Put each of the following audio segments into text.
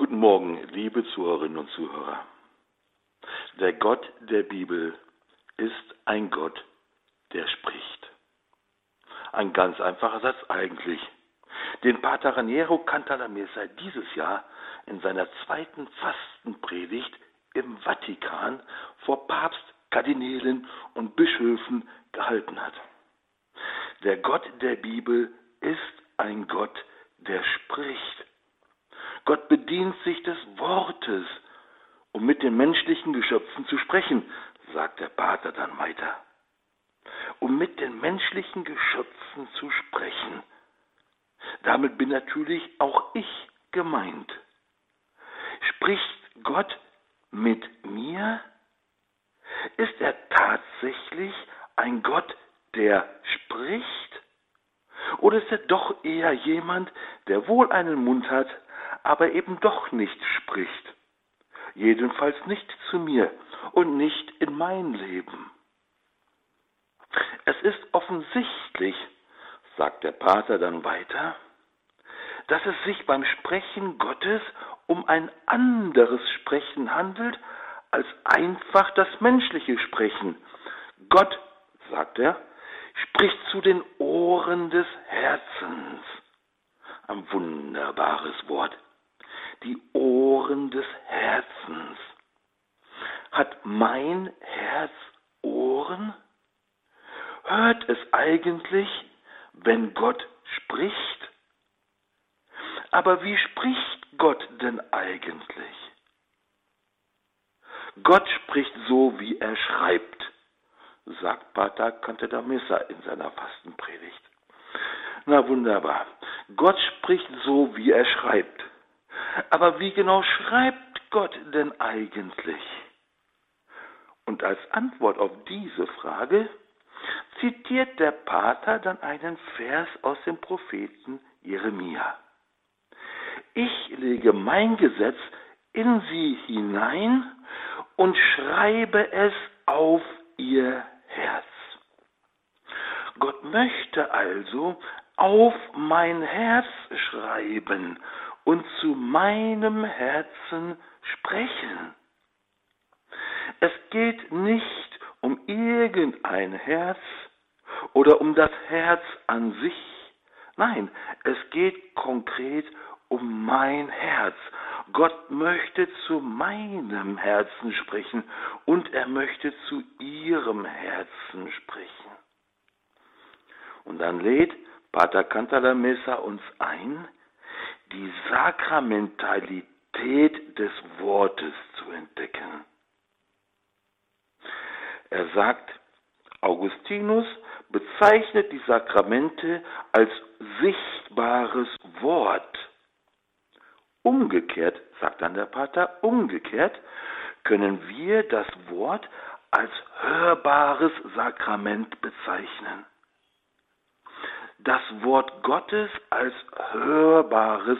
Guten Morgen, liebe Zuhörerinnen und Zuhörer. Der Gott der Bibel ist ein Gott, der spricht. Ein ganz einfacher Satz eigentlich. Den Pater Raniero Cantalamessa dieses Jahr in seiner zweiten Fastenpredigt im Vatikan vor Papst, Kardinälen und Bischöfen gehalten hat. Der Gott der Bibel ist ein Gott, der spricht. Gott bedient sich des Wortes, um mit den menschlichen Geschöpfen zu sprechen, sagt der Pater dann weiter. Um mit den menschlichen Geschöpfen zu sprechen. Damit bin natürlich auch ich gemeint. Spricht Gott mit mir? Ist er tatsächlich ein Gott, der spricht? Oder ist er doch eher jemand, der wohl einen Mund hat, aber eben doch nicht spricht. Jedenfalls nicht zu mir und nicht in mein Leben. Es ist offensichtlich, sagt der Pater dann weiter, dass es sich beim Sprechen Gottes um ein anderes Sprechen handelt als einfach das menschliche Sprechen. Gott, sagt er, spricht zu den Ohren des Herzens. Ein wunderbares Wort die Ohren des Herzens. Hat mein Herz Ohren? Hört es eigentlich, wenn Gott spricht? Aber wie spricht Gott denn eigentlich? Gott spricht so, wie er schreibt, sagt Pater Cantadamessa in seiner Fastenpredigt. Na wunderbar. Gott spricht so, wie er schreibt. Aber wie genau schreibt Gott denn eigentlich? Und als Antwort auf diese Frage zitiert der Pater dann einen Vers aus dem Propheten Jeremia. Ich lege mein Gesetz in sie hinein und schreibe es auf ihr Herz. Gott möchte also auf mein Herz schreiben und zu meinem Herzen sprechen. Es geht nicht um irgendein Herz oder um das Herz an sich. Nein, es geht konkret um mein Herz. Gott möchte zu meinem Herzen sprechen und er möchte zu ihrem Herzen sprechen. Und dann lädt Pater Cantalamessa uns ein, die Sakramentalität des Wortes zu entdecken. Er sagt, Augustinus bezeichnet die Sakramente als sichtbares Wort. Umgekehrt, sagt dann der Pater, umgekehrt können wir das Wort als hörbares Sakrament bezeichnen das Wort Gottes als hörbares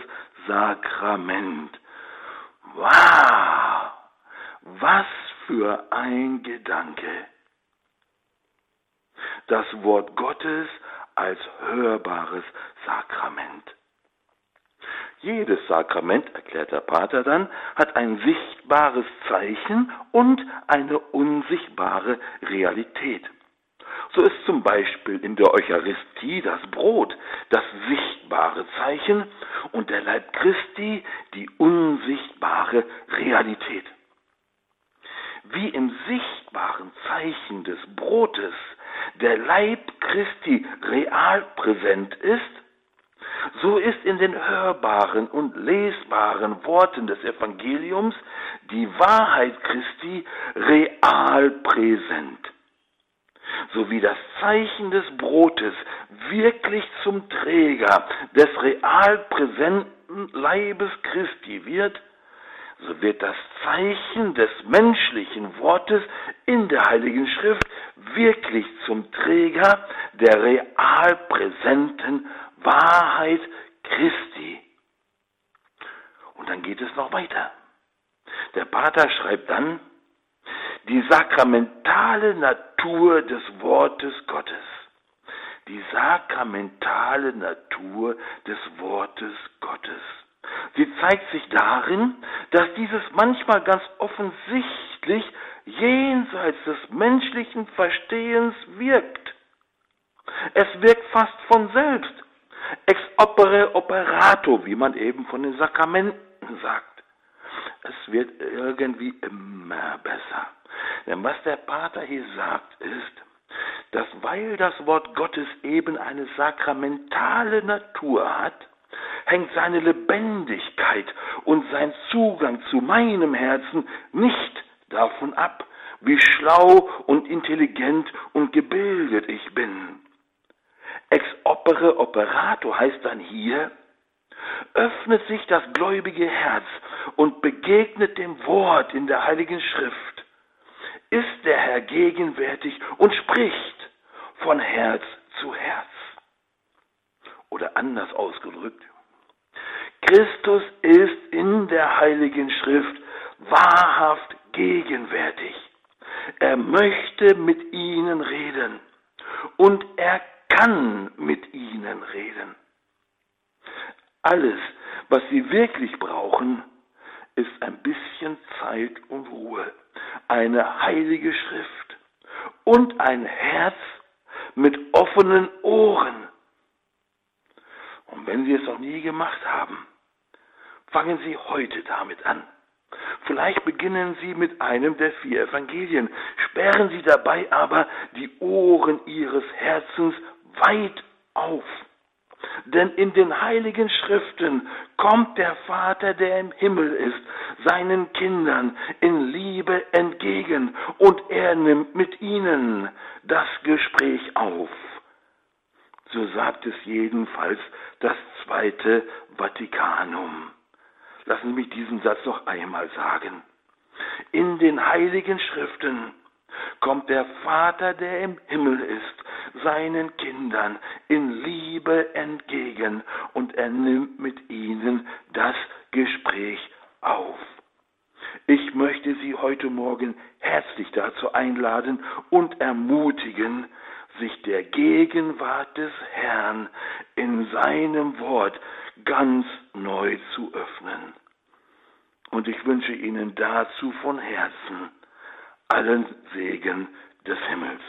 Sakrament. Wow! Was für ein Gedanke! Das Wort Gottes als hörbares Sakrament. Jedes Sakrament, erklärt der Pater dann, hat ein sichtbares Zeichen und eine unsichtbare Realität. So ist zum Beispiel in der Eucharistie das Brot das sichtbare Zeichen und der Leib Christi die unsichtbare Realität. Wie im sichtbaren Zeichen des Brotes der Leib Christi real präsent ist, so ist in den hörbaren und lesbaren Worten des Evangeliums die Wahrheit Christi real präsent sowie das Zeichen des Brotes wirklich zum Träger des real präsenten Leibes Christi wird, so wird das Zeichen des menschlichen Wortes in der Heiligen Schrift wirklich zum Träger der real präsenten Wahrheit Christi. Und dann geht es noch weiter. Der Pater schreibt dann, die sakramentale Natur des Wortes Gottes. Die sakramentale Natur des Wortes Gottes. Sie zeigt sich darin, dass dieses manchmal ganz offensichtlich jenseits des menschlichen Verstehens wirkt. Es wirkt fast von selbst, ex opere operato, wie man eben von den Sakramenten sagt. Es wird irgendwie immer besser. Denn was der Pater hier sagt, ist, dass weil das Wort Gottes eben eine sakramentale Natur hat, hängt seine Lebendigkeit und sein Zugang zu meinem Herzen nicht davon ab, wie schlau und intelligent und gebildet ich bin. Ex opere operato heißt dann hier, öffnet sich das gläubige Herz und begegnet dem Wort in der Heiligen Schrift, ist der Herr gegenwärtig und spricht von Herz zu Herz. Oder anders ausgedrückt, Christus ist in der Heiligen Schrift wahrhaft gegenwärtig. Er möchte mit ihnen reden und er kann mit ihnen reden. Alles, was sie wirklich brauchen, ist ein bisschen Zeit und Ruhe, eine heilige Schrift und ein Herz mit offenen Ohren. Und wenn Sie es noch nie gemacht haben, fangen Sie heute damit an. Vielleicht beginnen Sie mit einem der vier Evangelien, sperren Sie dabei aber die Ohren Ihres Herzens weit auf. Denn in den heiligen Schriften kommt der Vater, der im Himmel ist, seinen Kindern in Liebe entgegen und er nimmt mit ihnen das Gespräch auf. So sagt es jedenfalls das zweite Vatikanum. Lassen Sie mich diesen Satz noch einmal sagen. In den heiligen Schriften kommt der Vater, der im Himmel ist, seinen Kindern in Liebe entgegen und er nimmt mit ihnen das Gespräch auf. Ich möchte Sie heute Morgen herzlich dazu einladen und ermutigen, sich der Gegenwart des Herrn in seinem Wort ganz neu zu öffnen. Und ich wünsche Ihnen dazu von Herzen allen Segen des Himmels.